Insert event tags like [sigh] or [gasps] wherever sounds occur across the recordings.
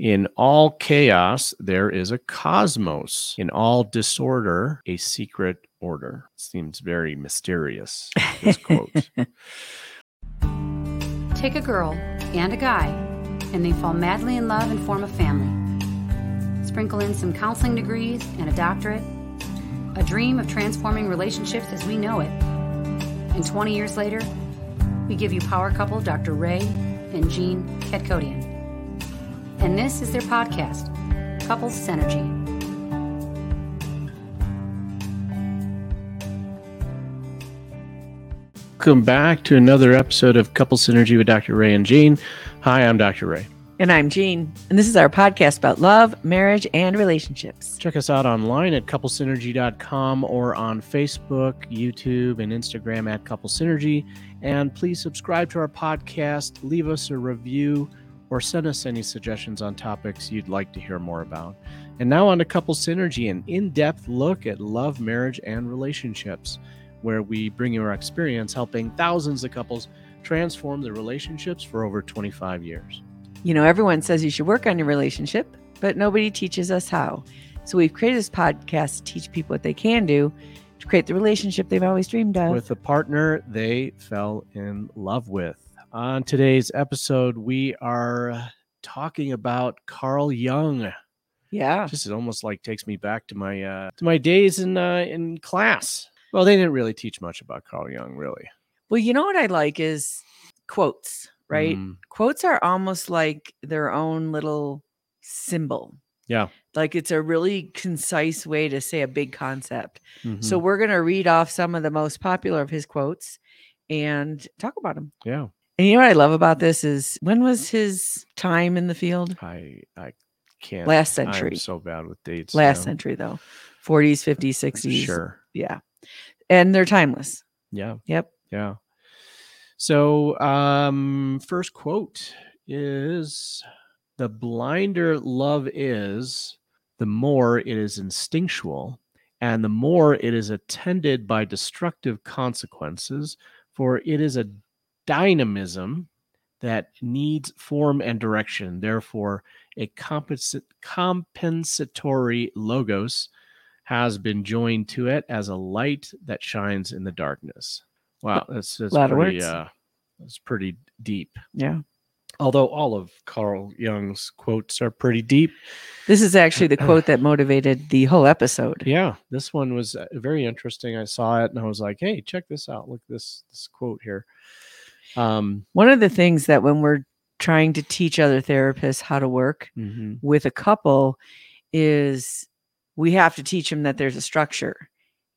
In all chaos, there is a cosmos. In all disorder, a secret order. Seems very mysterious, this quote. [laughs] Take a girl and a guy, and they fall madly in love and form a family. Sprinkle in some counseling degrees and a doctorate, a dream of transforming relationships as we know it. And 20 years later, we give you power couple Dr. Ray and Jean Ketkodian. And this is their podcast, Couples Synergy. Welcome back to another episode of Couple Synergy with Dr. Ray and Jean. Hi, I'm Dr. Ray. And I'm Jean. And this is our podcast about love, marriage, and relationships. Check us out online at couplesynergy.com or on Facebook, YouTube, and Instagram at Couple Synergy. And please subscribe to our podcast, leave us a review, or send us any suggestions on topics you'd like to hear more about. And now on to Couple Synergy, an in depth look at love, marriage, and relationships, where we bring you our experience helping thousands of couples transform their relationships for over 25 years. You know, everyone says you should work on your relationship, but nobody teaches us how. So we've created this podcast to teach people what they can do to create the relationship they've always dreamed of. With a partner they fell in love with. On today's episode, we are talking about Carl Jung. yeah. Just it almost like takes me back to my uh, to my days in uh, in class. Well, they didn't really teach much about Carl Jung, really. Well, you know what I like is quotes, right? Mm, Quotes are almost like their own little symbol. yeah. Like it's a really concise way to say a big concept. So mhm, we're going to read off some of the most popular of his quotes and talk about them. yeah, And you know what I love about this is when was his time in the field? I I can't. Last century. I'm so bad with dates. Last now. century though. 40s, 50s, 60s. Sure. Yeah. And they're timeless. Yeah. Yep. Yeah. So, um, first quote is the blinder love is, the more it is instinctual, and the more it is attended by destructive consequences, for it is a dynamism that needs form and direction. Therefore, a compensa- compensatory logos has been joined to it as a light that shines in the darkness. Wow, that's, that's pretty. words. Uh, that's pretty deep. Yeah. Although all of Carl Jung's quotes are pretty deep. This is actually the quote that motivated the whole episode. Yeah, this one was uh, very interesting. I saw it and I was like, "Hey, check this out! Look this this quote here." Um, One of the things that when we're trying to teach other therapists how to work mhm, with a couple is we have to teach them that there's a structure.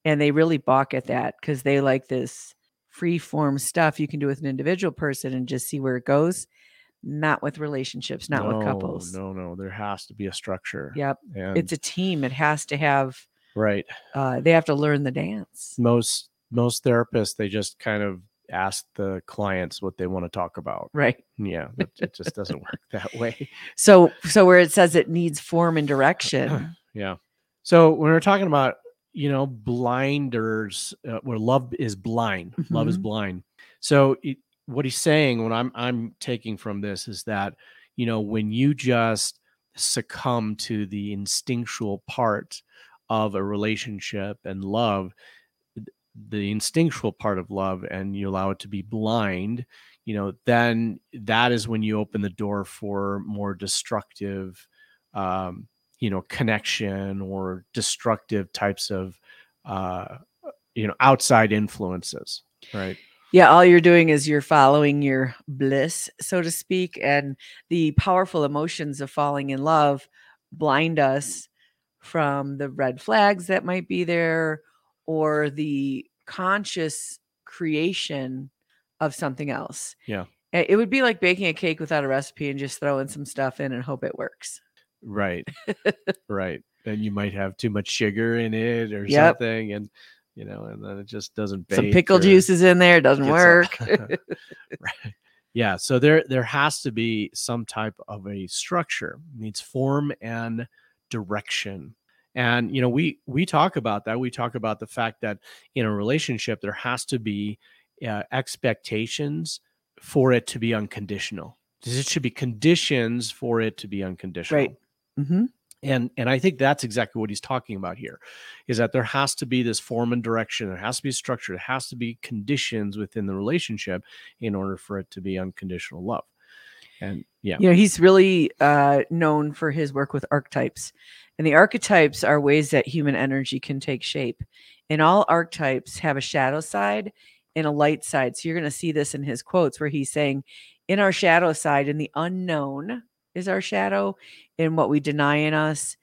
And they really balk at that because they like this free form stuff you can do with an individual person and just see where it goes. Not with relationships, not with couples. No, no, there has to be a structure. Yep. and, It's a team. It has to have right. uh they have to learn the dance. Most most therapists they just kind of ask the clients what they want to talk about. Right. [laughs] Yeah, it, it just doesn't work [laughs] that way. So so where it says it needs form and direction. [clears throat] Yeah. So when we're talking about, you know, blinders, uh, where love is blind, love is Mhm. blind. So it, what he's saying, what I'm I'm taking from this is that, you know, when you just succumb to the instinctual part of a relationship and love, the instinctual part of love, and you allow it to be blind, you know, then that is when you open the door for more destructive um, you know connection or destructive types of uh you know outside influences right? Yeah, all you're doing is you're following your bliss, so to speak, and the powerful emotions of falling in love blind us from the red flags that might be there or the conscious creation of something else. Yeah. It would be like baking a cake without a recipe and just throwing some stuff in and hope it works. right [laughs] right and you might have too much sugar in it or Yep. something and you know and then it just doesn't bake. Some pickle juice is in there, It doesn't work. [laughs] [laughs] right yeah so there there has to be some type of a structure It needs form and direction and you know we we talk about that. We talk about the fact that in a relationship there has to be uh, expectations for it to be unconditional. It should be conditions for it to be unconditional. hmm and and i think that's exactly what he's talking about here is that there has to be this form and direction. There has to be structure. There has to be conditions within the relationship in order for it to be unconditional love and yeah You know, he's really uh, known for his work with archetypes. And the archetypes are ways that human energy can take shape. And all archetypes have a shadow side and a light side. So you're going to see this in his quotes where he's saying, in our shadow side, in the unknown is our shadow, in what we deny in us,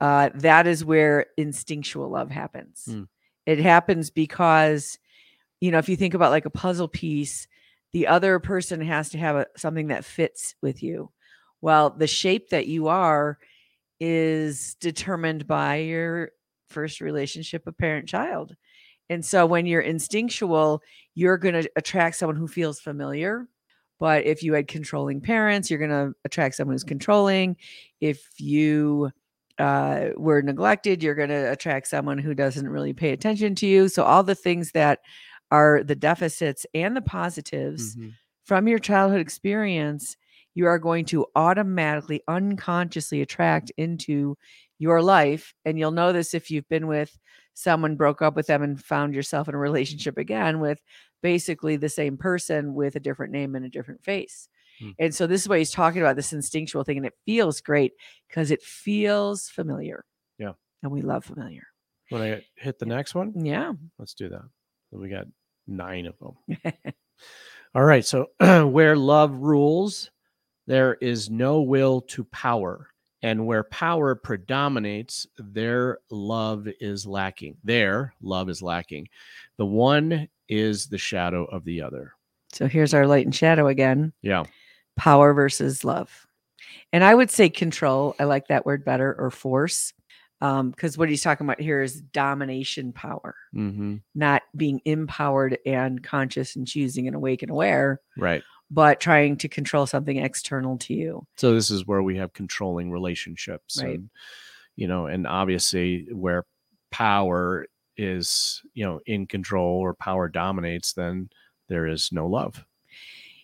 uh, that is where instinctual love happens. Mm. It happens because, you know, if you think about like a puzzle piece, the other person has to have a, something that fits with you. Well, the shape that you are is determined by your first relationship of parent child. And so when you're instinctual, you're going to attract someone who feels familiar. But if you had controlling parents, you're going to attract someone who's controlling. If you uh, were neglected, you're going to attract someone who doesn't really pay attention to you. So, all the things that are the deficits and the positives Mhm. from your childhood experience, you are going to automatically, unconsciously attract into your life. And you'll know this if you've been with someone, broke up with them, and found yourself in a relationship again with basically the same person with a different name and a different face. Hmm. And so, this is what he's talking about this instinctual thing. And it feels great because it feels familiar. Yeah. And we love familiar. when i hit the next one Yeah. let's do that we got nine of them [laughs] all right so [clears throat] where love rules there is no will to power and where power predominates their love is lacking there love is lacking the one is the shadow of the other So, here's our light and shadow again. yeah power versus love. And I would say control. I like that word better or force. Because what he's talking about here is domination power, mm-hmm. not being empowered and conscious and choosing and awake and aware, right but trying to control something external to you. so this is where we have controlling relationships Right. and you know and obviously where power is you know in control or power dominates then there is no love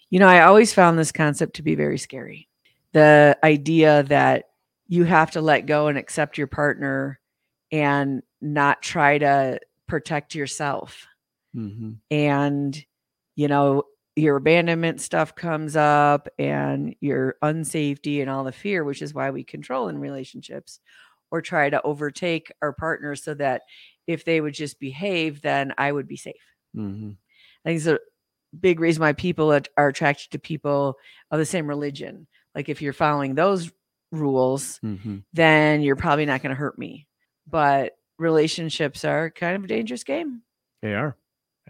You know, I always found this concept to be very scary. The idea that you have to let go and accept your partner and not try to protect yourself. mm-hmm. and you know your abandonment stuff comes up and your unsafety and all the fear which is why we control in relationships or try to overtake our partners so that if they would just behave then i would be safe Mm-hmm. i think it's a big reason why people are attracted to people of the same religion like if you're following those rules Mm-hmm. then you're probably not going to hurt me. But relationships are kind of a dangerous game. They are.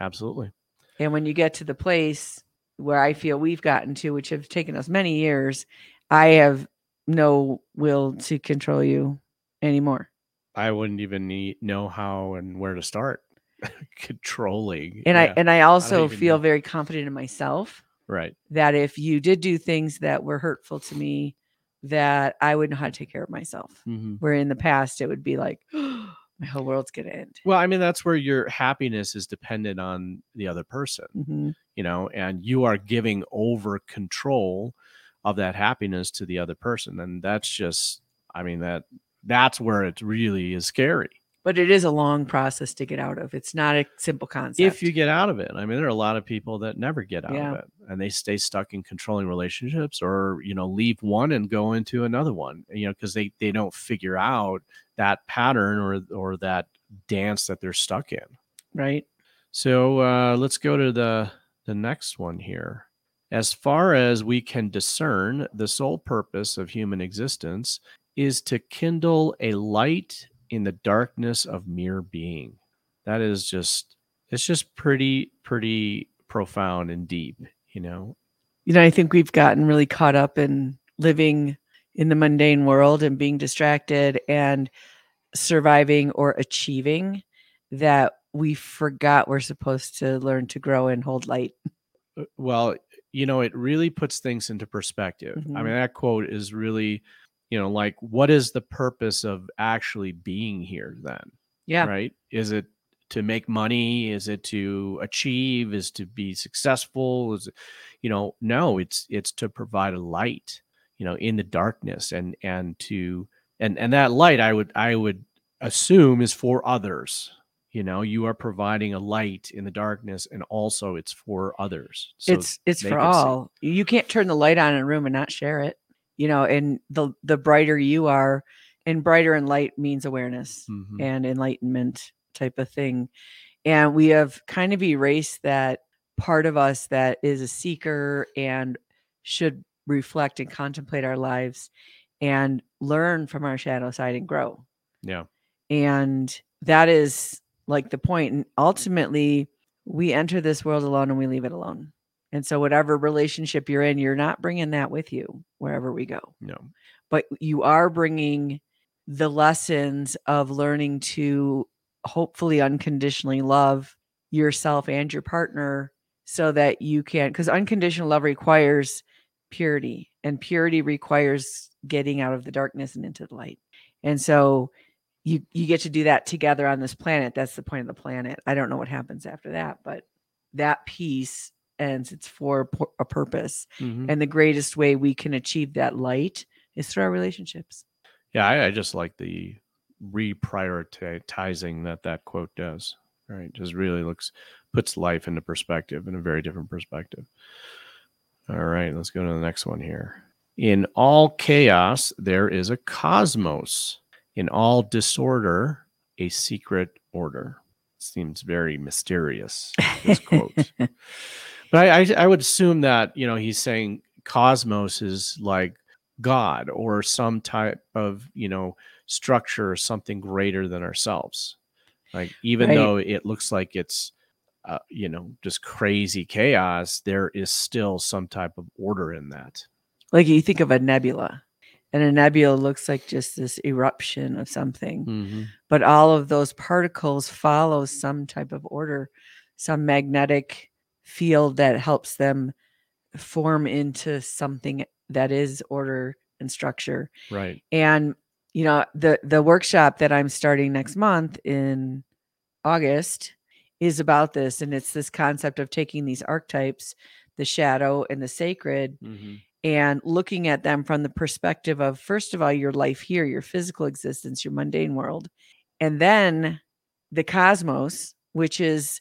Absolutely. And when you get to the place where I feel we've gotten to, which have taken us many years, I have no will to control you anymore. i wouldn't even need, know how and where to start [laughs] controlling. And I and I also even feel know. very confident in myself right. that if you did do things that were hurtful to me, that I would know how to take care of myself. mm-hmm. Where in the past it would be like, [gasps] my whole world's gonna end. well i mean that's where your happiness is dependent on the other person Mhm. you know and you are giving over control of that happiness to the other person and that's just i mean that that's where it really is scary But it is a long process to get out of. It's not a simple concept. if you get out of it i mean there are a lot of people that never get out Yeah. of it and they stay stuck in controlling relationships or you know leave one and go into another one you know because they they don't figure out that pattern or or that dance that they're stuck in right? So uh, let's go to the the next one here. As far as we can discern, the sole purpose of human existence is to kindle a light in the darkness of mere being. That is just it's just pretty pretty profound and deep, you know. you know, I think we've gotten really caught up in living in the mundane world and being distracted and surviving or achieving that we forgot we're supposed to learn to grow and hold light. Uh, Well, you know, it really puts things into perspective. I Mhm. mean, that quote is really, you know, like what is the purpose of actually being here then? Yeah. right is it to make money is it to achieve is to be successful is it, you know no it's it's to provide a light you know in the darkness and and to and and that light i would i would assume is for others you know you are providing a light in the darkness and also it's for others so it's it's for see. all. You can't turn the light on in a room and not share it. You know, and the the brighter you are, and brighter and light means awareness Mhm. and enlightenment type of thing. And we have kind of erased that part of us that is a seeker and should reflect and contemplate our lives and learn from our shadow side and grow. yeah And that is like the point. And ultimately, we enter this world alone and we leave it alone. And so, whatever relationship you're in, you're not bringing that with you wherever we go, no but you are bringing the lessons of learning to hopefully unconditionally love yourself and your partner so that you can, because unconditional love requires purity, and purity requires getting out of the darkness and into the light. And so, you you get to do that together on this planet. That's the point of the planet. I don't know what happens after that, but that piece ends. It's for a pu- a purpose, Mhm. and the greatest way we can achieve that light is through our relationships. Yeah, I, I just like the reprioritizing that that quote does. Right, just really looks puts life into perspective in a very different perspective. All right, let's go to the next one here. In all chaos, there is a cosmos. In all disorder, a secret order. Seems very mysterious. This quote. [laughs] But I, I, I would assume that you know he's saying cosmos is like God or some type of you know structure or something greater than ourselves. Like even Right. though it looks like it's uh, you know just crazy chaos, there is still some type of order in that. like you think of a nebula, and a nebula looks like just this eruption of something. Mm-hmm. but all of those particles follow some type of order, some magnetic field that helps them form into something that is order and structure. Right. And you know, the the workshop that I'm starting next month in August is about this and it's this concept of taking these archetypes, the shadow and the sacred Mm-hmm. and looking at them from the perspective of first of all your life here your physical existence your mundane world and then the cosmos which is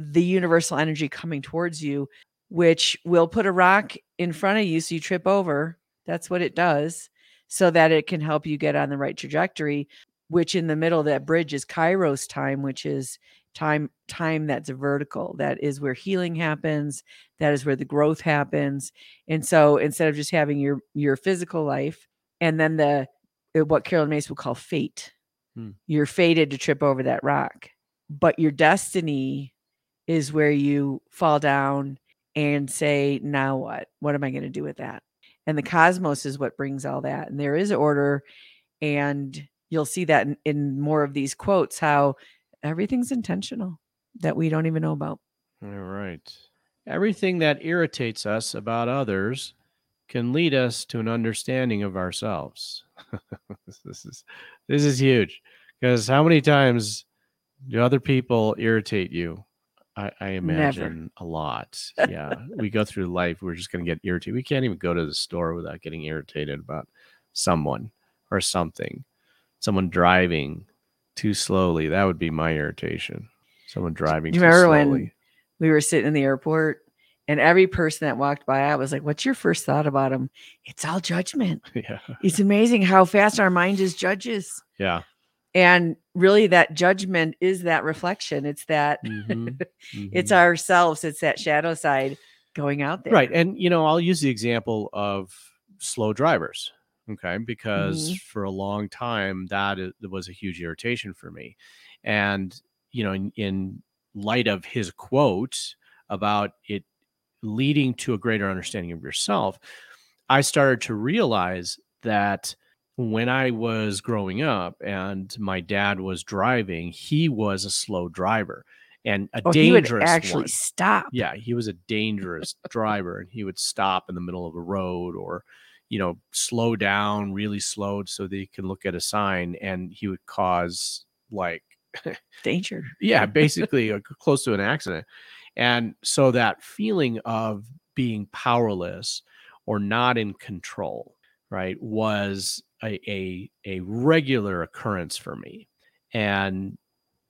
the universal energy coming towards you which will put a rock in front of you so you trip over that's what it does so that it can help you get on the right trajectory which in the middle of that bridge is kairos time which is time time that's vertical that is where healing happens that is where the growth happens and so instead of just having your your physical life and then the uh, what Caroline Myss would call fate, Hmm. you're fated to trip over that rock. But your destiny is where you fall down and say, now what? What am I going to do with that? And the cosmos is what brings all that. And there is order. And you'll see that in, in more of these quotes how everything's intentional that we don't even know about. All right. Everything that irritates us about others can lead us to an understanding of ourselves. [laughs] this, this is this is huge because how many times do other people irritate you? I, I imagine a lot. [laughs] Yeah, we go through life. We're just going to get irritated. We can't even go to the store without getting irritated about someone or something. Someone driving too slowly. That would be my irritation. Someone driving Do you too remember when- slowly. we were sitting in the airport and every person that walked by I was like, What's your first thought about them? It's all judgment. [laughs] yeah. It's amazing how fast our mind is judges. Yeah. And really that judgment is that reflection. It's that Mhm, [laughs] it's mhm. ourselves, it's that shadow side going out there. right. And you know, I'll use the example of slow drivers. Okay, because Mhm. for a long time that is, was a huge irritation for me, and you know, in, in light of his quote about it leading to a greater understanding of yourself, I started to realize that when I was growing up and my dad was driving, he was a slow driver and a Oh, he would dangerous actually one. stop. Yeah, he was a [laughs] dangerous driver and he would stop in the middle of a road or you know, slow down really slow so that he can look at a sign and he would cause like Danger. [laughs] yeah, basically uh, close to an accident. And so that feeling of being powerless or not in control, right, was a, a, a regular occurrence for me. And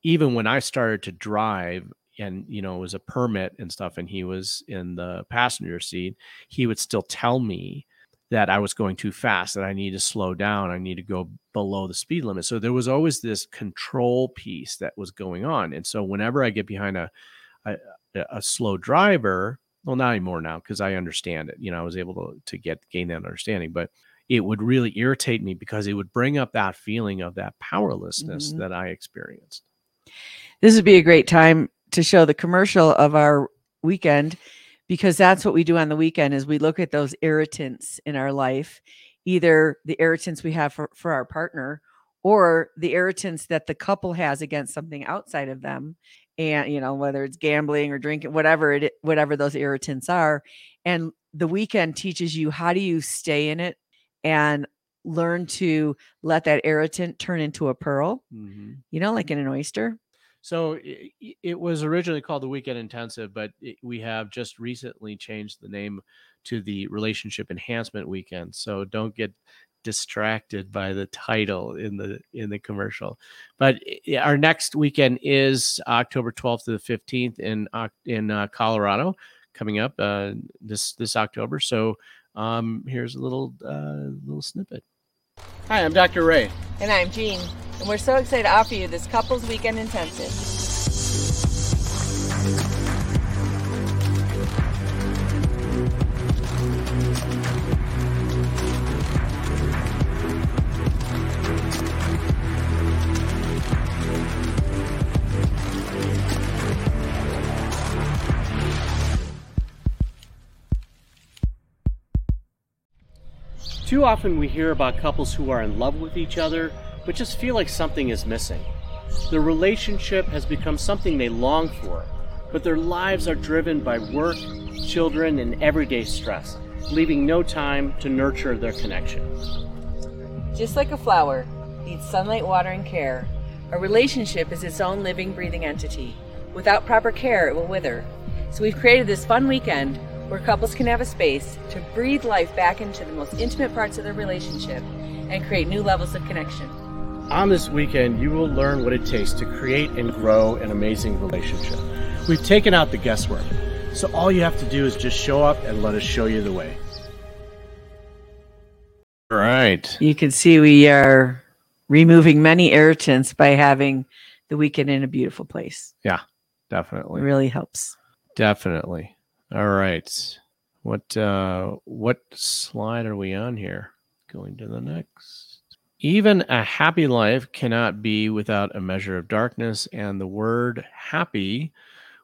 even when I started to drive, and you know, was a permit and stuff, and he was in the passenger seat, he would still tell me that I was going too fast, that I need to slow down, I need to go below the speed limit. So there was always this control piece that was going on. And so whenever I get behind a a, a slow driver, well, not anymore now because I understand it. You know, I was able to to get gain that understanding, but it would really irritate me because it would bring up that feeling of that powerlessness Mhm. that I experienced. This would be a great time to show the commercial of our weekend because that's what we do on the weekend is we look at those irritants in our life, either the irritants we have for, for our partner or the irritants that the couple has against something outside of them and you know whether it's gambling or drinking whatever it whatever those irritants are and the weekend teaches you how do you stay in it and learn to let that irritant turn into a pearl you know like in an oyster So i- i- it was originally called the Weekend Intensive, but it, we have just recently changed the name to the Relationship Enhancement Weekend. So don't get distracted by the title in the in the commercial. But our next weekend is October 12th to the 15th in in uh, Colorado, coming up uh, this this October. So um, here's a little uh, little snippet. Hi, I'm Dr. Ray. And I'm Jean, and we're so excited to offer you this couples weekend intensive. Too often we hear about couples who are in love with each other, but just feel like something is missing. The relationship has become something they long for, but their lives are driven by work, children, and everyday stress, leaving no time to nurture their connection. Just like a flower needs sunlight, water, and care, a relationship is its own living, breathing entity. Without proper care, it will wither. So we've created this fun weekend where couples can have a space to breathe life back into the most intimate parts of their relationship and create new levels of connection. On this weekend, you will learn what it takes to create and grow an amazing relationship. We've taken out the guesswork, so all you have to do is just show up and let us show you the way. All right. You can see we are removing many irritants by having the weekend in a beautiful place. Yeah, Definitely. really helps. Definitely. All right. What uh what slide are we on here? Going to the next. Even a happy life cannot be without a measure of darkness, and the word happy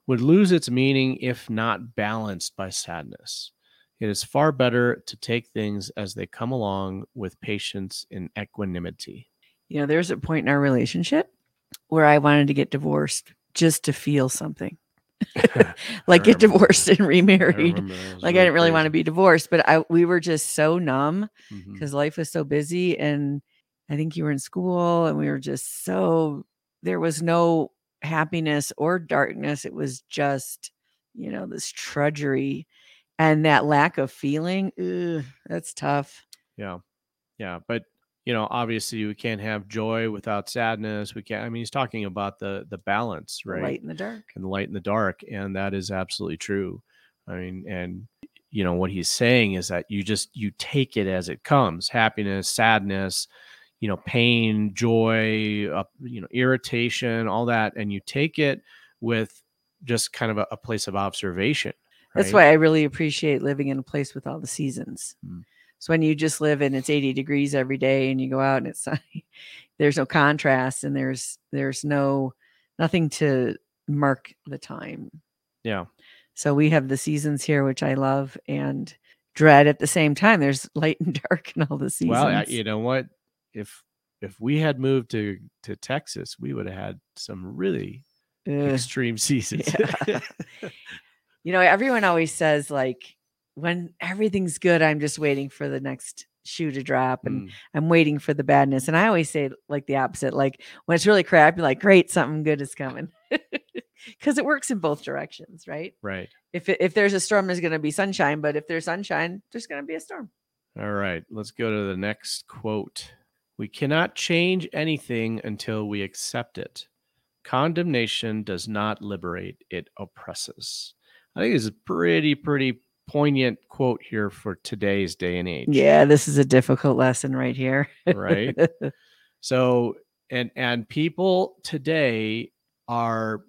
would lose its meaning if not balanced by sadness. It is far better to take things as they come along with patience and equanimity. You know, there's a point in our relationship where I wanted to get divorced just to feel something. [laughs] like get divorced and remarried. was Like I didn't really want to be divorced, but I we were just so numb because life was so busy and I think you were in school and we were just so there was no happiness or darkness. It was just, you know, this trudgery and that lack of feeling. Ugh, that's tough. Yeah. Yeah. But you know, obviously we can't have joy without sadness. We can't I mean he's talking about the the balance, right? Light in the dark. And the light in the dark. And that is absolutely true. I mean, and you know, what he's saying is that you just you take it as it comes. Happiness, sadness, you know, pain, joy, uh, you know, irritation, all that, and you take it with just kind of a, a place of observation. That's why I really appreciate living in a place with all the seasons. Mm. So when you just live and it's 80 degrees every day and you go out and it's [laughs] sunny, there's no contrast and there's there's no nothing to mark the time. Yeah. So we have the seasons here, which I love and dread at the same time. There's [laughs] light and dark in all the seasons. Well, I- you know what? If if we had moved to to Texas, we would have had some really Ugh. extreme [laughs] seasons. Yeah. you know, everyone always says like when everything's good, I'm just waiting for the next shoe to drop and Mm, I'm waiting for the badness. And I always say like the opposite. Like when it's really crap, you're like, great, something good is coming. [laughs] Because it works in both directions, right? right. If it, if there's a storm, there's going to be sunshine. But if there's sunshine, there's going to be a storm. All right. Let's go to the next quote. We cannot change anything until we accept it. Condemnation does not liberate, it oppresses. I think this is pretty, pretty poignant quote here for today's day and age. Yeah, this is a difficult lesson right here. Right. [laughs] So and and people today are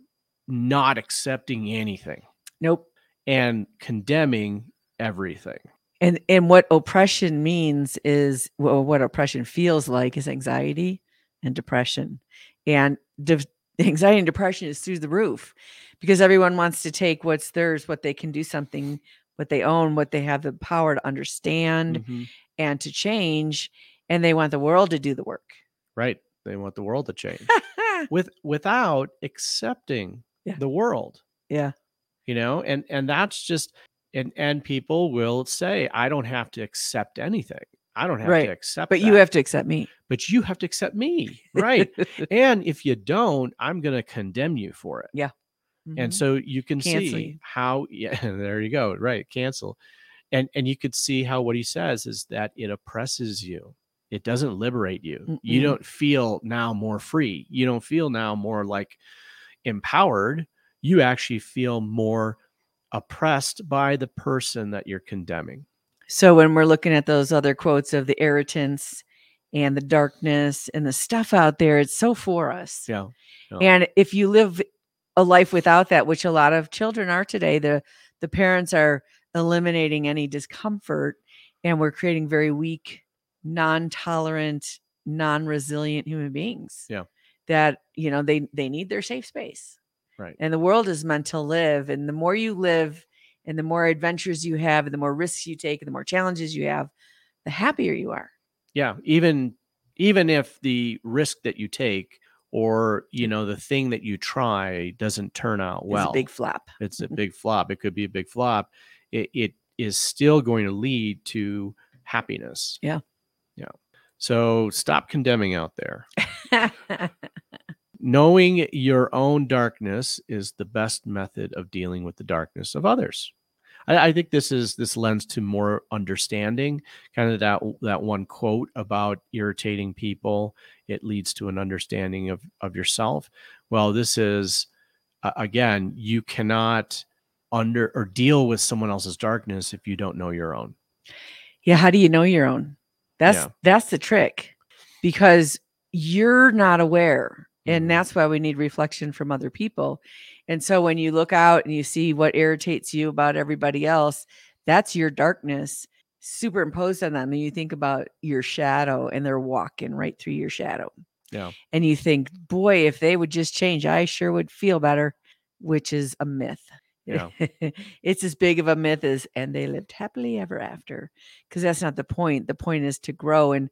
not accepting anything nope. and condemning everything. And and what oppression means is well, what oppression feels like is anxiety and depression. And de- [laughs] anxiety and depression is through the roof because everyone wants to take what's theirs, what they can do something, what they own, what they have the power to understand Mhm. and to change, and they want the world to do the work. Right. They want the world to change. [laughs] with without accepting Yeah. the world yeah. you know and and that's just and and people will say i don't have to accept anything i don't have Right. to accept But you have to accept me. but you have to accept me right [laughs] and if you don't i'm going to condemn you for it and Mhm. so you can see how [laughs] yeah there you go right cancel. And and you could see how what he says is that it oppresses you. It doesn't liberate you. You Mm-mm. don't feel now more free. You don't feel now more like empowered. You actually feel more oppressed by the person that you're condemning. So when we're looking at those other quotes of the irritants and the darkness and the stuff out there, it's so for us. yeah. And if you live a life without that, which a lot of children are today, the the parents are eliminating any discomfort and we're creating very weak, non-tolerant, non-resilient human beings. Yeah. That, you know, they they need their safe space. right And the world is meant to live. And the more you live and the more adventures you have and the more risks you take and the more challenges you have, the happier you are. yeah even even if the risk that you take or you know the thing that you try doesn't turn out It's well. a big flop. it's a mm-hmm. big flop. It could be a big flop. It, it is still going to lead to happiness. Yeah. yeah. So stop condemning out there. [laughs] Knowing your own darkness is the best method of dealing with the darkness of others I, I think this is this lends to more understanding kind of that that one quote about irritating people it leads to an understanding of of yourself well this is uh, again you cannot under or deal with someone else's darkness if you don't know your own yeah. How do you know your own? That's Yeah. that's the trick because you're not aware. And that's why we need reflection from other people. And so when you look out and you see what irritates you about everybody else, that's your darkness superimposed on them. And you think about your shadow and they're walking right through your shadow. Yeah. And you think, boy, if they would just change, I sure would feel better, which is a myth. Yeah. [laughs] it's as big of a myth as and they lived happily ever after because that's not the point the point is to grow and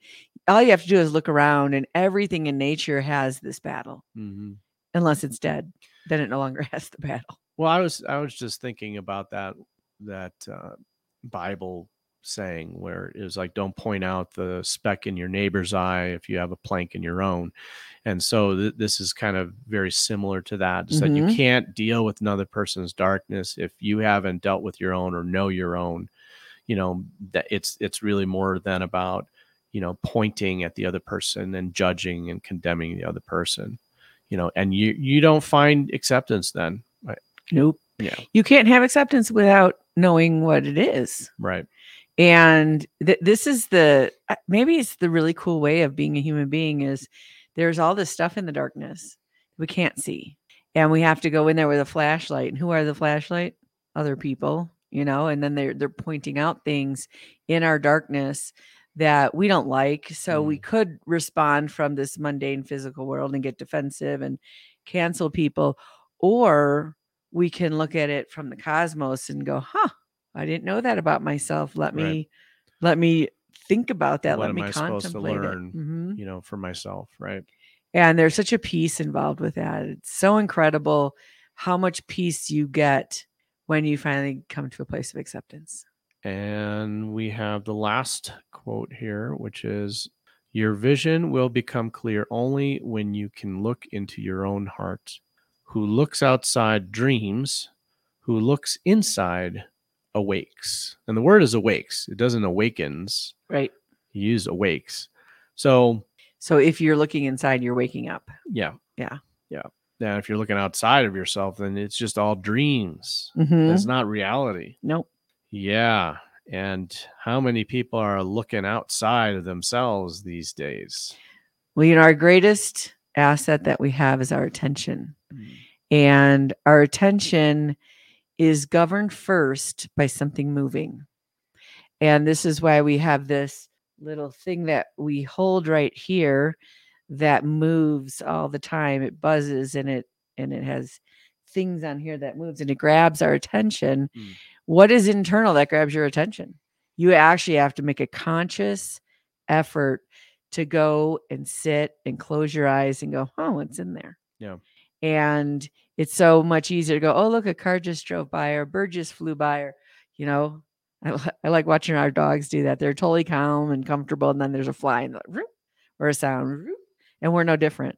all you have to do is look around and everything in nature has this battle hmm unless it's dead then it no longer [laughs] has the battle Well, I was I was just thinking about that that uh, Bible saying where it was like, don't point out the speck in your neighbor's eye if you have a plank in your own, and so th- this is kind of very similar to that. Just that you can't deal with another person's darkness if you haven't dealt with your own or know your own. You know that it's it's really more than about you know pointing at the other person and judging and condemning the other person. You know, and you you don't find acceptance then. Right. nope Yeah. you can't have acceptance without knowing what it is Right. and th- this is the uh, maybe it's the really cool way of being a human being is there's all this stuff in the darkness we can't see and we have to go in there with a flashlight and who are the flashlight other people you know and then they're they're pointing out things in our darkness that we don't like so we could respond from this mundane physical world and get defensive and cancel people or we can look at it from the cosmos and go huh I didn't know that about myself. Let Right. me let me think about that. What Let me I contemplate learn? it. Mhm. You know, for myself. Right. And there's such a peace involved with that. It's so incredible how much peace you get when you finally come to a place of acceptance. And we have the last quote here, which is Your vision will become clear only when you can look into your own heart. Who looks outside dreams, who looks inside awakes. And the word is awakes, it doesn't awakens. Right. He used awakes. So, So if you're looking inside, you're waking up. yeah. Yeah. Yeah. Now, if you're looking outside of yourself, then it's just all dreams. Mhm. It's not reality. Nope. Yeah. And how many people are looking outside of themselves these days? Well, you know, our greatest asset that we have is our attention. Mm. And our attention is governed first by something moving. And this is why we have this little thing that we hold right here that moves all the time. It buzzes and it and it has things on here that moves and it grabs our attention. Mm. What is internal that grabs your attention? You actually have to make a conscious effort to go and sit and close your eyes and go, oh, what's in there? Yeah. And it's so much easier to go, oh, look, a car just drove by or a bird just flew by or, you know, I, I like watching our dogs do that. They're totally calm and comfortable. And then there's a fly and "Roop," or a sound and we're no different.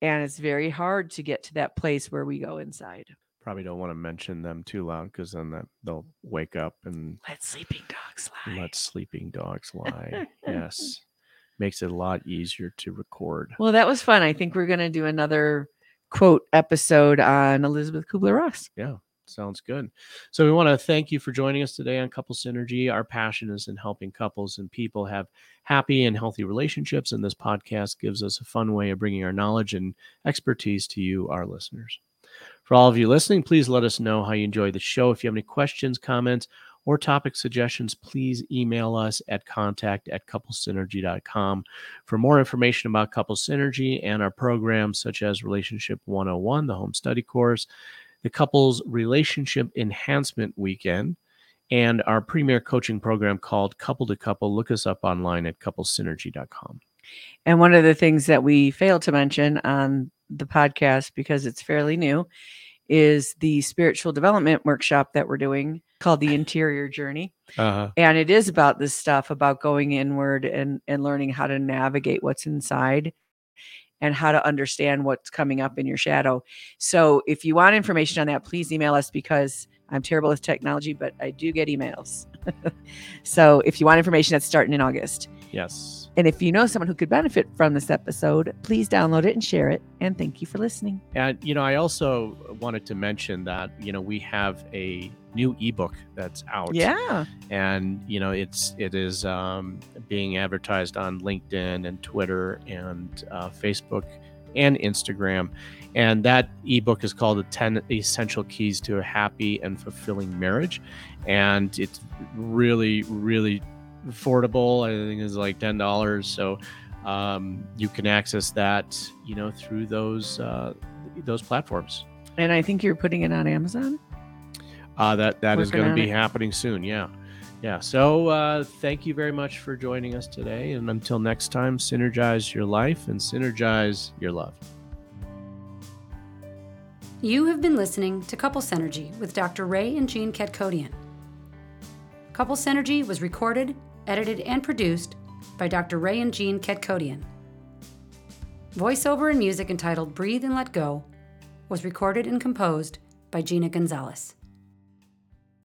And it's very hard to get to that place where we go inside. Probably don't want to mention them too loud because then that they'll wake up and Let sleeping dogs lie. let sleeping dogs lie. [laughs] yes. Makes it a lot easier to record. Well, that was fun. I think we're going to do another quote episode on Elisabeth Kübler-Ross. Yeah, sounds good. So we want to thank you for joining us today on Couple Synergy. Our passion is in helping couples and people have happy and healthy relationships, and this podcast gives us a fun way of bringing our knowledge and expertise to you, our listeners. For all of you listening, please let us know how you enjoy the show. If you have any questions, comments, or topic suggestions, please email us at contact at couplesynergy.com. For more information about Couple Synergy and our programs such as Relationship 101, the home study course, the Couples Relationship Enhancement Weekend, and our premier coaching program called Couple to Couple, look us up online at couplesynergy.com. And one of the things that we failed to mention on the podcast because it's fairly new is the spiritual development workshop that we're doing called the Interior Journey. Uh-huh. And it is about this stuff about going inward and and learning how to navigate what's inside and how to understand what's coming up in your shadow. So if you want information on that, please email us because I'm terrible with technology, but I do get emails. [laughs] so if you want information, that's starting in August. Yes. And if you know someone who could benefit from this episode, please download it and share it. And thank you for listening. And, you know, I also wanted to mention that, you know, we have a new ebook that's out. Yeah. and you know it's it is um, being advertised on linkedin and twitter and uh, facebook and instagram and that ebook is called the 10 essential keys to a happy and fulfilling marriage and it's really really affordable i think it's like $10 so um, you can access that you know through those uh, those platforms And I think you're putting it on Amazon. uh, that that is Working going to be it. happening soon. Yeah, yeah. So uh, thank you very much for joining us today, and until next time, synergize your life and synergize your love. You have been listening to Couple Synergy with Dr. Ray and Jean Ketkodian. Couple Synergy was recorded, edited, and produced by Dr. Ray and Jean Ketkodian. Voiceover and music entitled Breathe and Let Go was recorded and composed by Gina Gonzalez.